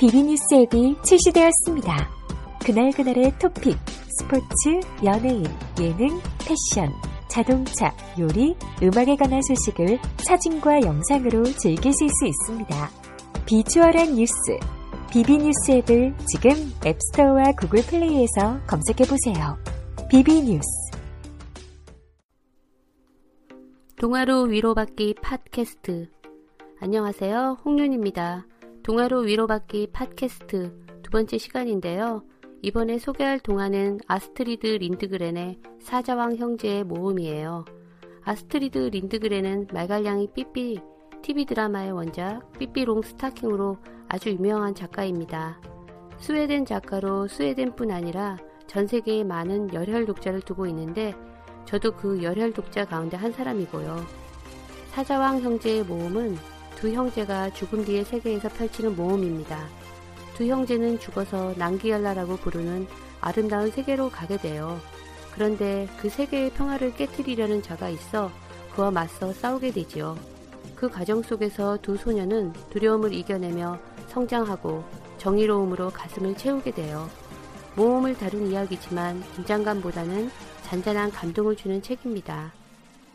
비비뉴스 앱이 출시되었습니다. 그날그날의 토픽, 스포츠, 연예인, 예능, 패션, 자동차, 요리, 음악에 관한 소식을 사진과 영상으로 즐기실 수 있습니다. 비주얼한 뉴스, 비비뉴스 앱을 지금 앱스토어와 구글 플레이에서 검색해보세요. 비비뉴스 동화로 위로받기 팟캐스트. 안녕하세요. 홍윤입니다. 동화로 위로받기 팟캐스트 두 번째 시간인데요. 이번에 소개할 동화는 아스트리드 린드그렌의 사자왕 형제의 모험이에요. 아스트리드 린드그렌은 말괄량이 삐삐 TV 드라마의 원작 삐삐롱 스타킹으로 아주 유명한 작가입니다. 스웨덴 작가로 스웨덴뿐 아니라 전 세계에 많은 열혈 독자를 두고 있는데 저도 그 열혈 독자 가운데 한 사람이고요. 사자왕 형제의 모험은 두 형제가 죽음 뒤의 세계에서 펼치는 모험입니다. 두 형제는 죽어서 난기열라라고 부르는 아름다운 세계로 가게 돼요. 그런데 그 세계의 평화를 깨뜨리려는 자가 있어 그와 맞서 싸우게 되지요. 그 과정 속에서 두 소녀는 두려움을 이겨내며 성장하고 정의로움으로 가슴을 채우게 돼요. 모험을 다룬 이야기지만 긴장감보다는 잔잔한 감동을 주는 책입니다.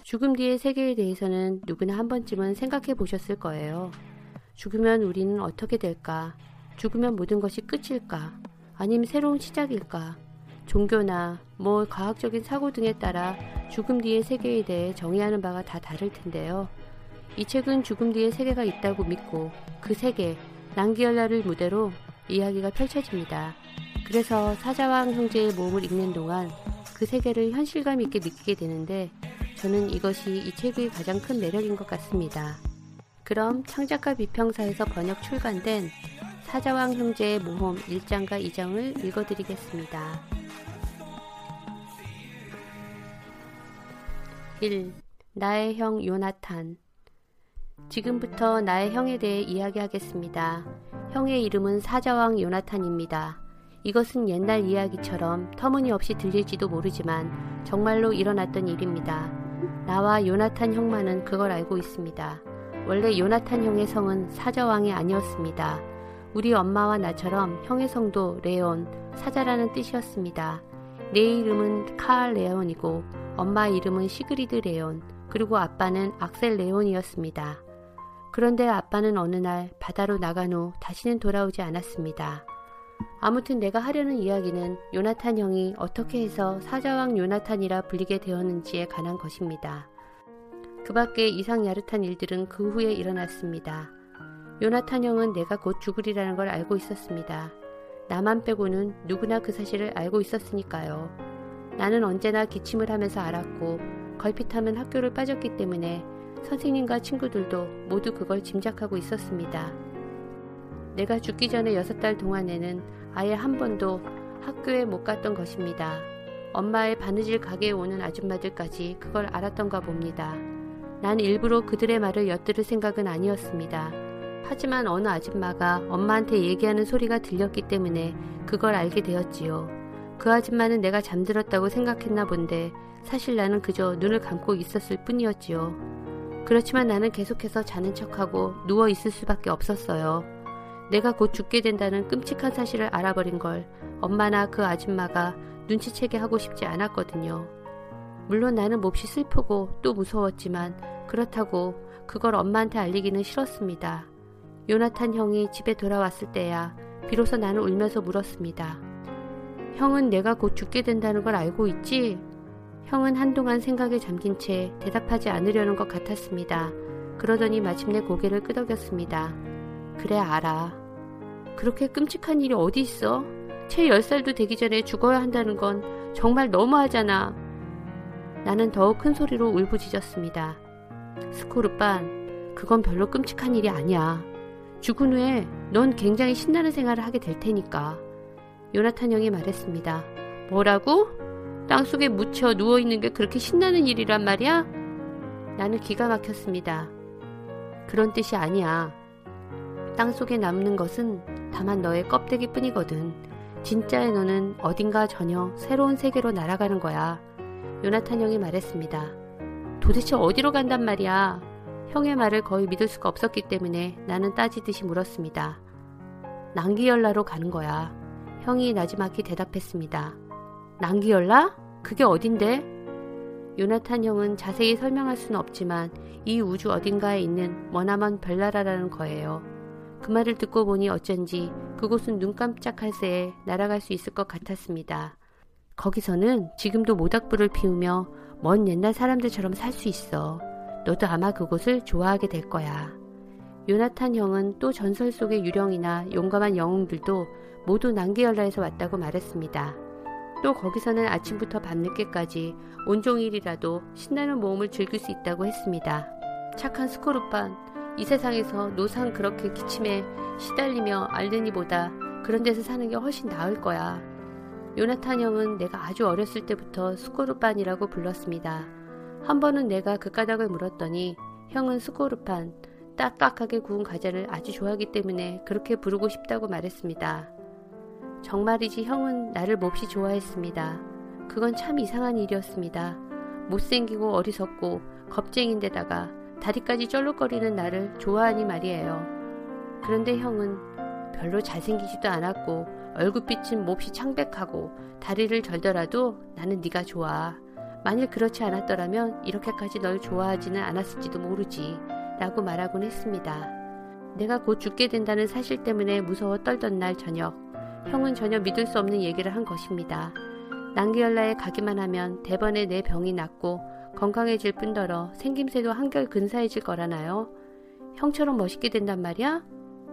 죽음 뒤의 세계에 대해서는 누구나 한 번쯤은 생각해 보셨을 거예요. 죽으면 우리는 어떻게 될까? 죽으면 모든 것이 끝일까? 아니면 새로운 시작일까? 종교나 뭐 과학적인 사고 등에 따라 죽음 뒤의 세계에 대해 정의하는 바가 다 다를 텐데요. 이 책은 죽음 뒤의 세계가 있다고 믿고 그 세계, 난기열라를 무대로 이야기가 펼쳐집니다. 그래서 사자왕 형제의 몸을 읽는 동안 그 세계를 현실감 있게 느끼게 되는데 저는 이것이 이 책의 가장 큰 매력인 것 같습니다. 그럼 창작가 비평사에서 번역 출간된 사자왕 형제의 모험 1장과 2장을 읽어드리겠습니다. 1. 나의 형 요나탄 지금부터 나의 형에 대해 이야기하겠습니다. 형의 이름은 사자왕 요나탄입니다. 이것은 옛날 이야기처럼 터무니없이 들릴지도 모르지만 정말로 일어났던 일입니다. 나와 요나탄 형만은 그걸 알고 있습니다. 원래 요나탄 형의 성은 사자왕이 아니었습니다. 우리 엄마와 나처럼 형의 성도 레온, 사자라는 뜻이었습니다. 내 이름은 카알 레온이고 엄마 이름은 시그리드 레온, 그리고 아빠는 악셀 레온이었습니다. 그런데 아빠는 어느 날 바다로 나간 후 다시는 돌아오지 않았습니다. 아무튼 내가 하려는 이야기는 요나탄 형이 어떻게 해서 사자왕 요나탄이라 불리게 되었는지에 관한 것입니다. 그 밖에 이상 야릇한 일들은 그 후에 일어났습니다. 요나탄 형은 내가 곧 죽으리라는 걸 알고 있었습니다. 나만 빼고는 누구나 그 사실을 알고 있었으니까요. 나는 언제나 기침을 하면서 알았고 걸핏하면 학교를 빠졌기 때문에 선생님과 친구들도 모두 그걸 짐작하고 있었습니다. 내가 죽기 전에 여섯 달 동안에는 아예 한 번도 학교에 못 갔던 것입니다. 엄마의 바느질 가게에 오는 아줌마들까지 그걸 알았던가 봅니다. 난 일부러 그들의 말을 엿들을 생각은 아니었습니다. 하지만 어느 아줌마가 엄마한테 얘기하는 소리가 들렸기 때문에 그걸 알게 되었지요. 그 아줌마는 내가 잠들었다고 생각했나 본데 사실 나는 그저 눈을 감고 있었을 뿐이었지요. 그렇지만 나는 계속해서 자는 척하고 누워 있을 수밖에 없었어요. 내가 곧 죽게 된다는 끔찍한 사실을 알아버린 걸 엄마나 그 아줌마가 눈치채게 하고 싶지 않았거든요. 물론 나는 몹시 슬프고 또 무서웠지만 그렇다고 그걸 엄마한테 알리기는 싫었습니다. 요나탄 형이 집에 돌아왔을 때야 비로소 나는 울면서 물었습니다. 형은 내가 곧 죽게 된다는 걸 알고 있지? 형은 한동안 생각에 잠긴 채 대답하지 않으려는 것 같았습니다. 그러더니 마침내 고개를 끄덕였습니다. 그래, 알아. 그렇게 끔찍한 일이 어디 있어? 채 10살도 되기 전에 죽어야 한다는 건 정말 너무하잖아. 나는 더욱 큰 소리로 울부짖었습니다. 스코르반, 그건 별로 끔찍한 일이 아니야. 죽은 후에 넌 굉장히 신나는 생활을 하게 될 테니까. 요나탄 형이 말했습니다. 뭐라고? 땅속에 묻혀 누워있는 게 그렇게 신나는 일이란 말이야? 나는 기가 막혔습니다. 그런 뜻이 아니야. 땅 속에 남는 것은 다만 너의 껍데기 뿐이거든. 진짜의 너는 어딘가 전혀 새로운 세계로 날아가는 거야. 요나탄 형이 말했습니다. 도대체 어디로 간단 말이야? 형의 말을 거의 믿을 수가 없었기 때문에 나는 따지듯이 물었습니다. 난기열라로 가는 거야. 형이 나지막히 대답했습니다. 난기열라? 그게 어딘데? 요나탄 형은 자세히 설명할 수는 없지만 이 우주 어딘가에 있는 머나먼 별나라라는 거예요. 그 말을 듣고 보니 어쩐지 그곳은 눈 깜짝할 새에 날아갈 수 있을 것 같았습니다. 거기서는 지금도 모닥불을 피우며 먼 옛날 사람들처럼 살 수 있어. 너도 아마 그곳을 좋아하게 될 거야. 요나탄 형은 또 전설 속의 유령이나 용감한 영웅들도 모두 난기열라에서 왔다고 말했습니다. 또 거기서는 아침부터 밤늦게까지 온종일이라도 신나는 모험을 즐길 수 있다고 했습니다. 착한 스코르판, 이 세상에서 노상 그렇게 기침에 시달리며 앓느니보다 그런 데서 사는 게 훨씬 나을 거야. 요나탄 형은 내가 아주 어렸을 때부터 스코르판이라고 불렀습니다. 한 번은 내가 그 까닭을 물었더니 형은 스코르판, 딱딱하게 구운 과자를 아주 좋아하기 때문에 그렇게 부르고 싶다고 말했습니다. 정말이지 형은 나를 몹시 좋아했습니다. 그건 참 이상한 일이었습니다. 못생기고 어리석고 겁쟁인데다가 다리까지 쩔룩거리는 나를 좋아하니 말이에요. 그런데 형은 별로 잘생기지도 않았고 얼굴빛은 몹시 창백하고 다리를 절더라도 나는 네가 좋아. 만일 그렇지 않았더라면 이렇게까지 널 좋아하지는 않았을지도 모르지. 라고 말하곤 했습니다. 내가 곧 죽게 된다는 사실 때문에 무서워 떨던 날 저녁, 형은 전혀 믿을 수 없는 얘기를 한 것입니다. 난기열라에 가기만 하면 대번에 내 병이 낫고 건강해질 뿐더러 생김새도 한결 근사해질 거라나요? 형처럼 멋있게 된단 말이야?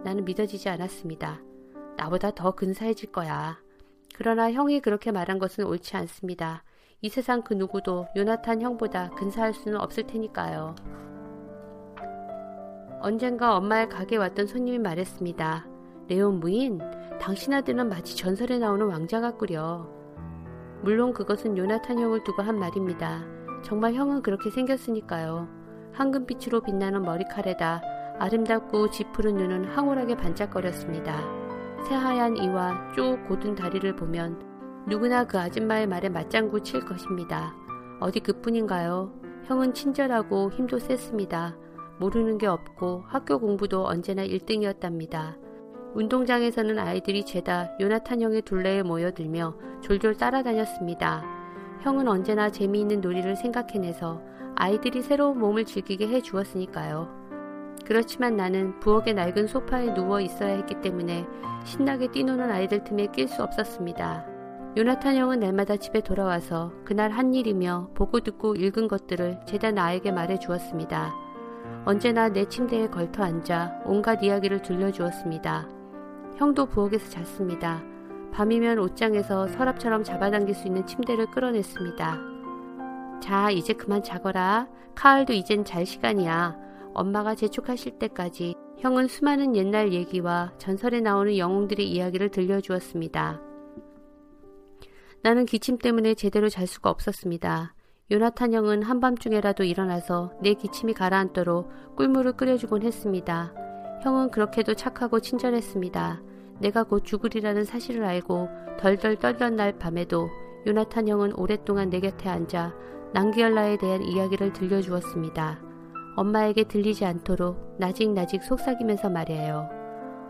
나는 믿어지지 않았습니다. 나보다 더 근사해질 거야. 그러나 형이 그렇게 말한 것은 옳지 않습니다. 이 세상 그 누구도 요나탄 형보다 근사할 수는 없을 테니까요. 언젠가 엄마의 가게에 왔던 손님이 말했습니다. 레온 부인, 당신 아들은 마치 전설에 나오는 왕자 같구려. 물론 그것은 요나탄 형을 두고 한 말입니다. 정말 형은 그렇게 생겼으니까요. 황금빛으로 빛나는 머리칼에다 아름답고 짙푸른 눈은 황홀하게 반짝거렸습니다. 새하얀 이와 쪼 고든 다리를 보면 누구나 그 아줌마의 말에 맞장구 칠 것입니다. 어디 그뿐인가요? 형은 친절하고 힘도 셌습니다. 모르는 게 없고 학교 공부도 언제나 1등이었답니다. 운동장에서는 아이들이 죄다 요나탄 형의 둘레에 모여들며 졸졸 따라다녔습니다. 형은 언제나 재미있는 놀이를 생각해내서 아이들이 새로운 몸을 즐기게 해 주었으니까요. 그렇지만 나는 부엌의 낡은 소파에 누워 있어야 했기 때문에 신나게 뛰노는 아이들 틈에 낄 수 없었습니다. 요나탄 형은 날마다 집에 돌아와서 그날 한 일이며 보고 듣고 읽은 것들을 죄다 나에게 말해 주었습니다. 언제나 내 침대에 걸터 앉아 온갖 이야기를 들려주었습니다. 형도 부엌에서 잤습니다. 밤이면 옷장에서 서랍처럼 잡아당길 수 있는 침대를 끌어냈습니다. 자, 이제 그만 자거라. 카알도 이젠 잘 시간이야. 엄마가 재촉하실 때까지 형은 수많은 옛날 얘기와 전설에 나오는 영웅들의 이야기를 들려주었습니다. 나는 기침 때문에 제대로 잘 수가 없었습니다. 요나탄 형은 한밤중에라도 일어나서 내 기침이 가라앉도록 꿀물을 끓여주곤 했습니다. 형은 그렇게도 착하고 친절했습니다. 내가 곧 죽으리라는 사실을 알고 덜덜 떨던 날 밤에도 요나탄 형은 오랫동안 내 곁에 앉아 난기열라에 대한 이야기를 들려주었습니다. 엄마에게 들리지 않도록 나직나직 속삭이면서 말해요.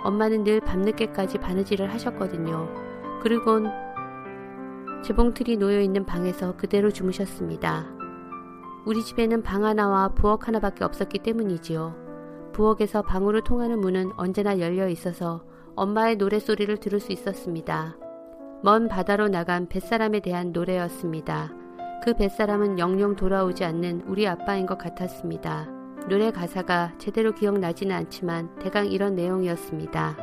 엄마는 늘 밤늦게까지 바느질을 하셨거든요. 그리곤 재봉틀이 놓여있는 방에서 그대로 주무셨습니다. 우리 집에는 방 하나와 부엌 하나밖에 없었기 때문이지요. 부엌에서 방으로 통하는 문은 언제나 열려 있어서 엄마의 노랫소리를 들을 수 있었습니다. 먼 바다로 나간 뱃사람에 대한 노래였습니다. 그 뱃사람은 영영 돌아오지 않는 우리 아빠인 것 같았습니다. 노래 가사가 제대로 기억나지는 않지만 대강 이런 내용이었습니다.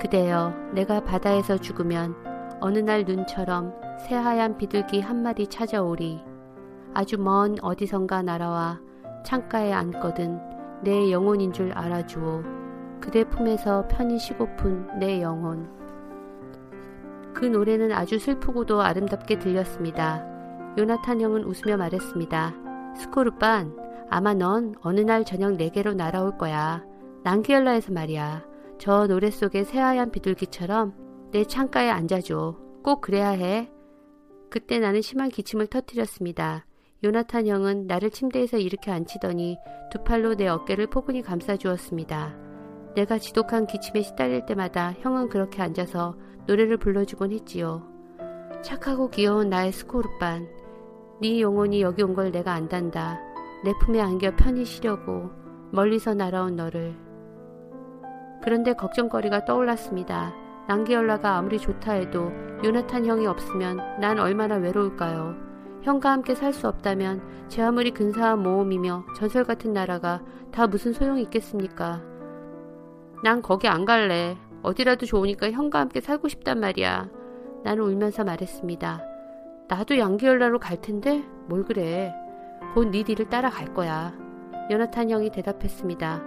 그대여, 내가 바다에서 죽으면 어느 날 눈처럼 새하얀 비둘기 한 마리 찾아오리. 아주 먼 어디선가 날아와 창가에 앉거든 내 영혼인 줄 알아주오. 그대 품에서 편히 쉬고픈 내 영혼. 그 노래는 아주 슬프고도 아름답게 들렸습니다. 요나탄 형은 웃으며 말했습니다. 스코르반, 아마 넌 어느 날 저녁 내게로 날아올 거야. 난기열라에서 말이야. 저 노래 속의 새하얀 비둘기처럼 내 창가에 앉아줘. 꼭 그래야 해. 그때 나는 심한 기침을 터뜨렸습니다. 요나탄 형은 나를 침대에서 일으켜 앉히더니 두 팔로 내 어깨를 포근히 감싸주었습니다. 내가 지독한 기침에 시달릴 때마다 형은 그렇게 앉아서 노래를 불러주곤 했지요. 착하고 귀여운 나의 스코르반. 네 영혼이 여기 온 걸 내가 안단다. 내 품에 안겨 편히 쉬려고 멀리서 날아온 너를. 그런데 걱정거리가 떠올랐습니다. 난기열라가 아무리 좋다 해도 요나탄 형이 없으면 난 얼마나 외로울까요? 형과 함께 살 수 없다면 제 아무리 근사한 모험이며 전설 같은 나라가 다 무슨 소용이 있겠습니까? 난 거기 안 갈래. 어디라도 좋으니까 형과 함께 살고 싶단 말이야. 나는 울면서 말했습니다. 나도 양기열라로 갈 텐데 뭘 그래. 곧 네 뒤를 따라갈 거야. 요나탄 형이 대답했습니다.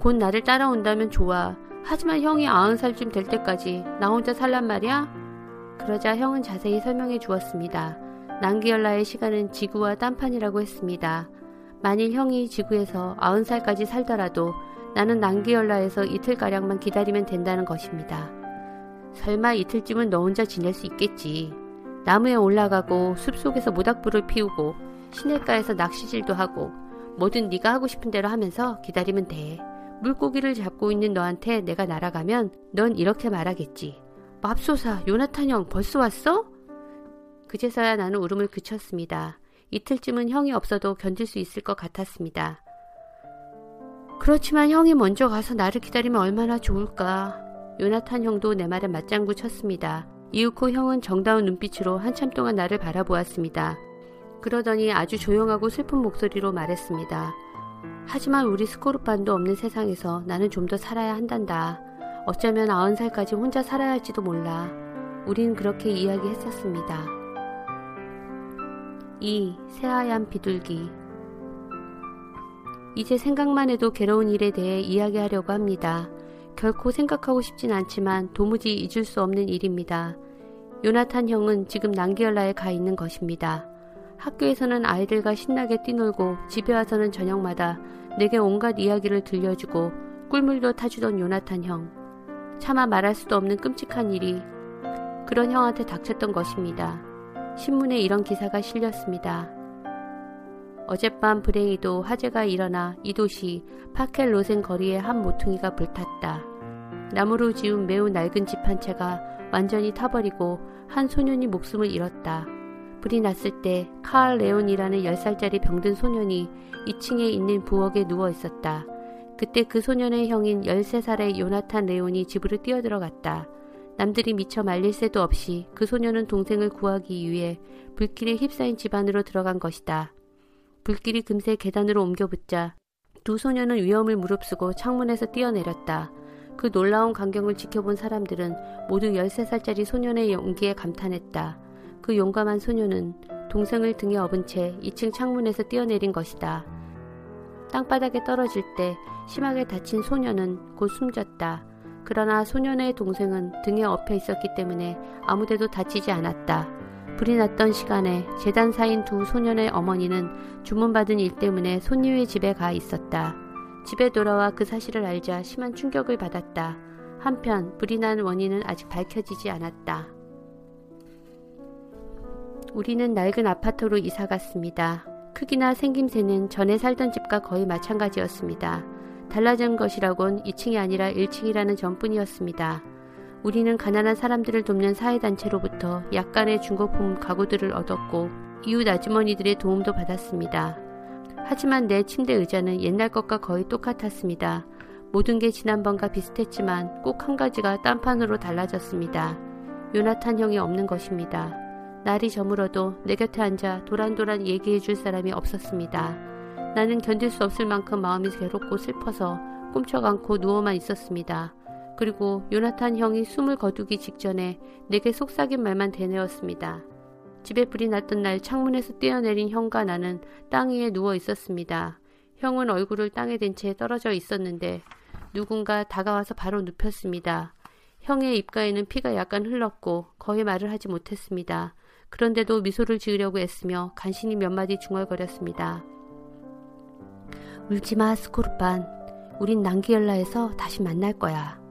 곧 나를 따라온다면 좋아. 하지만 형이 아흔 살쯤 될 때까지 나 혼자 살란 말이야? 그러자 형은 자세히 설명해 주었습니다. 난기열라의 시간은 지구와 딴판이라고 했습니다. 만일 형이 지구에서 아흔 살까지 살더라도 나는 난기열라에서 이틀가량만 기다리면 된다는 것입니다. 설마 이틀쯤은 너 혼자 지낼 수 있겠지. 나무에 올라가고 숲속에서 모닥불을 피우고 시냇가에서 낚시질도 하고 뭐든 네가 하고 싶은 대로 하면서 기다리면 돼. 물고기를 잡고 있는 너한테 내가 날아가면 넌 이렇게 말하겠지. 맙소사, 요나탄 형 벌써 왔어? 그제서야 나는 울음을 그쳤습니다. 이틀쯤은 형이 없어도 견딜 수 있을 것 같았습니다. 그렇지만 형이 먼저 가서 나를 기다리면 얼마나 좋을까. 요나탄 형도 내 말에 맞장구 쳤습니다. 이윽고 형은 정다운 눈빛으로 한참 동안 나를 바라보았습니다. 그러더니 아주 조용하고 슬픈 목소리로 말했습니다. 하지만 우리 스코르반도 없는 세상에서 나는 좀 더 살아야 한단다. 어쩌면 아흔 살까지 혼자 살아야 할지도 몰라. 우린 그렇게 이야기했었습니다. 2. 새하얀 비둘기 이제 생각만 해도 괴로운 일에 대해 이야기하려고 합니다. 결코 생각하고 싶진 않지만 도무지 잊을 수 없는 일입니다. 요나탄 형은 지금 난기열라에 가 있는 것입니다. 학교에서는 아이들과 신나게 뛰놀고 집에 와서는 저녁마다 내게 온갖 이야기를 들려주고 꿀물도 타주던 요나탄 형. 차마 말할 수도 없는 끔찍한 일이 그런 형한테 닥쳤던 것입니다. 신문에 이런 기사가 실렸습니다. 어젯밤 불행히도 화재가 일어나 이 도시 파켈 로센 거리의 한 모퉁이가 불탔다. 나무로 지은 매우 낡은 집 한 채가 완전히 타버리고 한 소년이 목숨을 잃었다. 불이 났을 때 카알 레온이라는 10살짜리 병든 소년이 2층에 있는 부엌에 누워 있었다. 그때 그 소년의 형인 13살의 요나탄 레온이 집으로 뛰어들어갔다. 남들이 미처 말릴 새도 없이 그 소년은 동생을 구하기 위해 불길에 휩싸인 집 안으로 들어간 것이다. 불길이 금세 계단으로 옮겨 붙자 두 소년은 위험을 무릅쓰고 창문에서 뛰어내렸다. 그 놀라운 광경을 지켜본 사람들은 모두 13살짜리 소년의 용기에 감탄했다. 그 용감한 소녀는 동생을 등에 업은 채 2층 창문에서 뛰어내린 것이다. 땅바닥에 떨어질 때 심하게 다친 소녀는 곧 숨졌다. 그러나 소년의 동생은 등에 엎여 있었기 때문에 아무데도 다치지 않았다. 불이 났던 시간에 재단사인 두 소년의 어머니는 주문받은 일 때문에 손녀의 집에 가 있었다. 집에 돌아와 그 사실을 알자 심한 충격을 받았다. 한편 불이 난 원인은 아직 밝혀지지 않았다. 우리는 낡은 아파트로 이사 갔습니다. 크기나 생김새는 전에 살던 집과 거의 마찬가지였습니다. 달라진 것이라곤 2층이 아니라 1층이라는 점뿐이었습니다. 우리는 가난한 사람들을 돕는 사회단체로부터 약간의 중고품 가구들을 얻었고 이웃 아주머니들의 도움도 받았습니다. 하지만 내 침대 의자는 옛날 것과 거의 똑같았습니다. 모든 게 지난번과 비슷했지만 꼭 한 가지가 딴판으로 달라졌습니다. 요나탄 형이 없는 것입니다. 날이 저물어도 내 곁에 앉아 도란도란 얘기해 줄 사람이 없었습니다. 나는 견딜 수 없을 만큼 마음이 괴롭고 슬퍼서 꿈쩍 않고 누워만 있었습니다. 그리고 요나탄 형이 숨을 거두기 직전에 내게 속삭인 말만 되뇌었습니다. 집에 불이 났던 날 창문에서 뛰어내린 형과 나는 땅 위에 누워 있었습니다. 형은 얼굴을 땅에 댄 채 떨어져 있었는데 누군가 다가와서 바로 눕혔습니다. 형의 입가에는 피가 약간 흘렀고 거의 말을 하지 못했습니다. 그런데도 미소를 지으려고 애쓰며 간신히 몇 마디 중얼거렸습니다. 울지마 스코르반. 우린 난기열라에서 다시 만날 거야.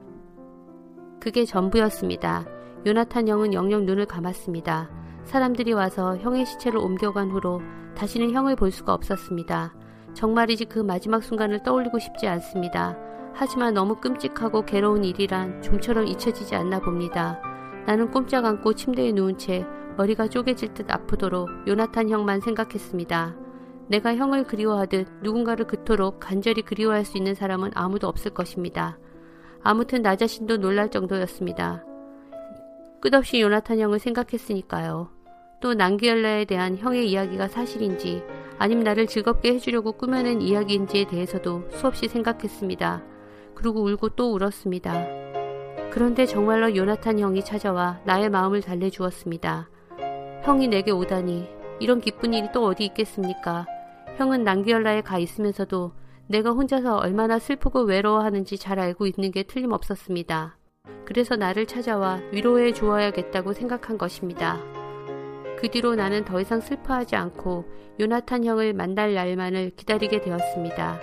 그게 전부였습니다. 요나탄 형은 영영 눈을 감았습니다. 사람들이 와서 형의 시체를 옮겨간 후로 다시는 형을 볼 수가 없었습니다. 정말이지 그 마지막 순간을 떠올리고 싶지 않습니다. 하지만 너무 끔찍하고 괴로운 일이란 좀처럼 잊혀지지 않나 봅니다. 나는 꼼짝 않고 침대에 누운 채 머리가 쪼개질 듯 아프도록 요나탄 형만 생각했습니다. 내가 형을 그리워하듯 누군가를 그토록 간절히 그리워할 수 있는 사람은 아무도 없을 것입니다. 아무튼 나 자신도 놀랄 정도였습니다. 끝없이 요나탄 형을 생각했으니까요. 또 난기열라에 대한 형의 이야기가 사실인지 아님 나를 즐겁게 해주려고 꾸며낸 이야기인지에 대해서도 수없이 생각했습니다. 그리고 울고 또 울었습니다. 그런데 정말로 요나탄 형이 찾아와 나의 마음을 달래주었습니다. 형이 내게 오다니 이런 기쁜 일이 또 어디 있겠습니까? 형은 난기열라에 가 있으면서도 내가 혼자서 얼마나 슬프고 외로워하는지 잘 알고 있는 게 틀림없었습니다. 그래서 나를 찾아와 위로해 주어야겠다고 생각한 것입니다. 그 뒤로 나는 더 이상 슬퍼하지 않고 요나탄 형을 만날 날만을 기다리게 되었습니다.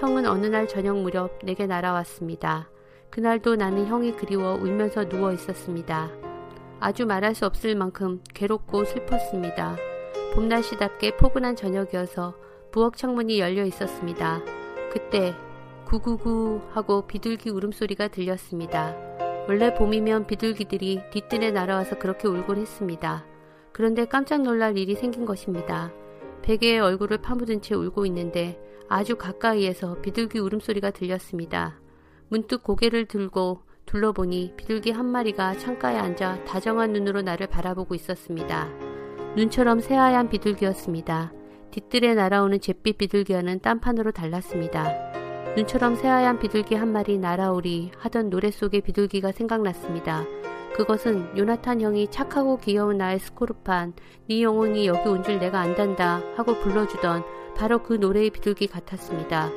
형은 어느 날 저녁 무렵 내게 날아왔습니다. 그날도 나는 형이 그리워 울면서 누워 있었습니다. 아주 말할 수 없을 만큼 괴롭고 슬펐습니다. 봄날씨답게 포근한 저녁이어서 부엌 창문이 열려 있었습니다. 그때 구구구 하고 비둘기 울음소리가 들렸습니다. 원래 봄이면 비둘기들이 뒤뜰에 날아와서 그렇게 울곤 했습니다. 그런데 깜짝 놀랄 일이 생긴 것입니다. 베개에 얼굴을 파묻은 채 울고 있는데 아주 가까이에서 비둘기 울음소리가 들렸습니다. 문득 고개를 들고 둘러보니 비둘기 한 마리가 창가에 앉아 다정한 눈으로 나를 바라보고 있었습니다. 눈처럼 새하얀 비둘기였습니다. 뒤뜰에 날아오는 잿빛 비둘기와는 딴판으로 달랐습니다. 눈처럼 새하얀 비둘기 한 마리 날아오리 하던 노래 속의 비둘기가 생각났습니다. 그것은 요나탄 형이 착하고 귀여운 나의 스코르판, 네 영혼이 여기 온 줄 내가 안단다 하고 불러주던 바로 그 노래의 비둘기 같았습니다.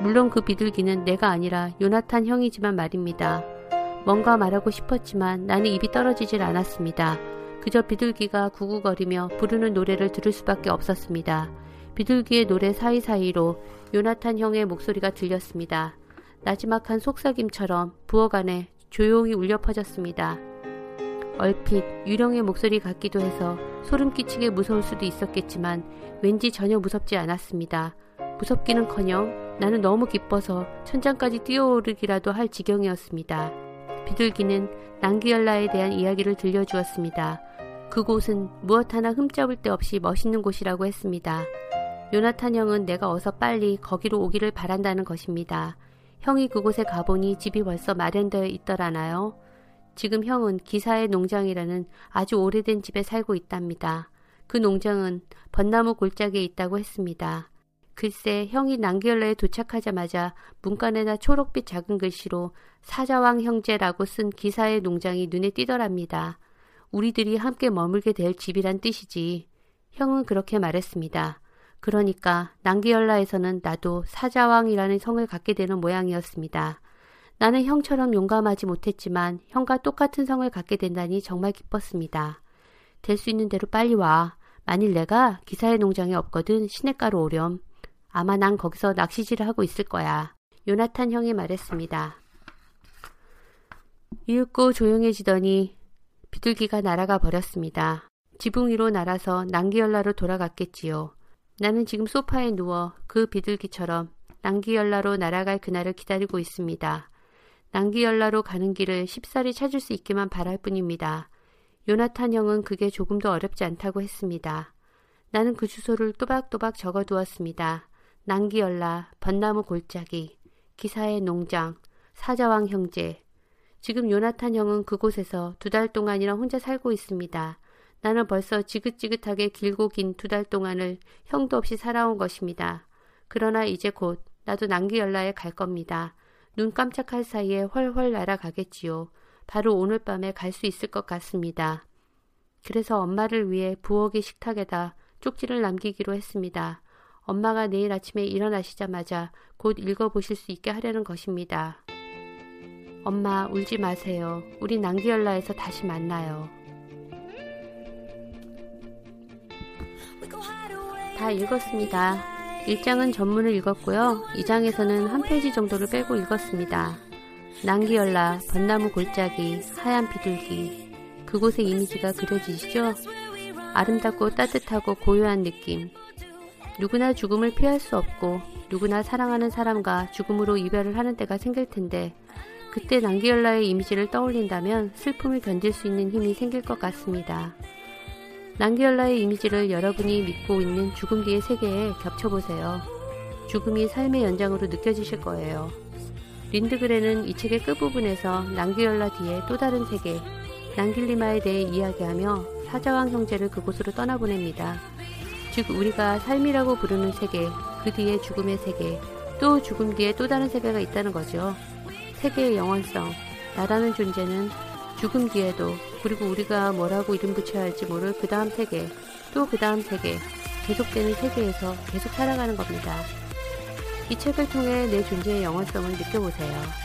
물론 그 비둘기는 내가 아니라 요나탄 형이지만 말입니다. 뭔가 말하고 싶었지만 나는 입이 떨어지질 않았습니다. 그저 비둘기가 구구거리며 부르는 노래를 들을 수밖에 없었습니다. 비둘기의 노래 사이사이로 요나탄 형의 목소리가 들렸습니다. 나지막한 속삭임처럼 부엌 안에 조용히 울려 퍼졌습니다. 얼핏 유령의 목소리 같기도 해서 소름 끼치게 무서울 수도 있었겠지만 왠지 전혀 무섭지 않았습니다. 무섭기는커녕 나는 너무 기뻐서 천장까지 뛰어오르기라도 할 지경이었습니다. 비둘기는 난기열라에 대한 이야기를 들려주었습니다. 그곳은 무엇 하나 흠잡을 데 없이 멋있는 곳이라고 했습니다. 요나탄 형은 내가 어서 빨리 거기로 오기를 바란다는 것입니다. 형이 그곳에 가보니 집이 벌써 마련되어 있더라나요? 지금 형은 기사의 농장이라는 아주 오래된 집에 살고 있답니다. 그 농장은 벚나무 골짜기에 있다고 했습니다. 글쎄 형이 난기열라에 도착하자마자 문간에나 초록빛 작은 글씨로 사자왕 형제라고 쓴 기사의 농장이 눈에 띄더랍니다. 우리들이 함께 머물게 될 집이란 뜻이지. 형은 그렇게 말했습니다. 그러니까 난기열라에서는 나도 사자왕이라는 성을 갖게 되는 모양이었습니다. 나는 형처럼 용감하지 못했지만 형과 똑같은 성을 갖게 된다니 정말 기뻤습니다. 될 수 있는 대로 빨리 와. 만일 내가 기사의 농장에 없거든 시냇가로 오렴. 아마 난 거기서 낚시질을 하고 있을 거야. 요나탄 형이 말했습니다. 이윽고 조용해지더니 비둘기가 날아가 버렸습니다. 지붕 위로 날아서 난기열라로 돌아갔겠지요. 나는 지금 소파에 누워 그 비둘기처럼 난기열라로 날아갈 그날을 기다리고 있습니다. 난기열라로 가는 길을 쉽사리 찾을 수 있기만 바랄 뿐입니다. 요나탄 형은 그게 조금도 어렵지 않다고 했습니다. 나는 그 주소를 또박또박 적어두었습니다. 난기열라, 벚나무 골짜기, 기사의 농장, 사자왕 형제. 지금 요나탄 형은 그곳에서 두 달 동안이나 혼자 살고 있습니다. 나는 벌써 지긋지긋하게 길고 긴 두 달 동안을 형도 없이 살아온 것입니다. 그러나 이제 곧 나도 난기열라에 갈 겁니다. 눈 깜짝할 사이에 훨훨 날아가겠지요. 바로 오늘 밤에 갈 수 있을 것 같습니다. 그래서 엄마를 위해 부엌의 식탁에다 쪽지를 남기기로 했습니다. 엄마가 내일 아침에 일어나시자마자 곧 읽어보실 수 있게 하려는 것입니다. 엄마, 울지 마세요. 우리 낭기열라에서 다시 만나요. 다 읽었습니다. 1장은 전문을 읽었고요. 2장에서는 한 페이지 정도를 빼고 읽었습니다. 낭기열라, 벚나무 골짜기, 하얀 비둘기. 그곳의 이미지가 그려지시죠? 아름답고 따뜻하고 고요한 느낌. 누구나 죽음을 피할 수 없고 누구나 사랑하는 사람과 죽음으로 이별을 하는 때가 생길 텐데 그때 낭기열라의 이미지를 떠올린다면 슬픔을 견딜 수 있는 힘이 생길 것 같습니다. 낭기열라의 이미지를 여러분이 믿고 있는 죽음 뒤의 세계에 겹쳐보세요. 죽음이 삶의 연장으로 느껴지실 거예요. 린드그레는 이 책의 끝부분에서 낭기열라 뒤에 또 다른 세계, 낭길리마에 대해 이야기하며 사자왕 형제를 그곳으로 떠나보냅니다. 즉 우리가 삶이라고 부르는 세계, 그 뒤에 죽음의 세계, 또 죽음 뒤에 또 다른 세계가 있다는 거죠. 세계의 영원성, 나라는 존재는 죽음 뒤에도 그리고 우리가 뭐라고 이름 붙여야 할지 모를 그 다음 세계, 또 그 다음 세계, 계속되는 세계에서 계속 살아가는 겁니다. 이 책을 통해 내 존재의 영원성을 느껴보세요.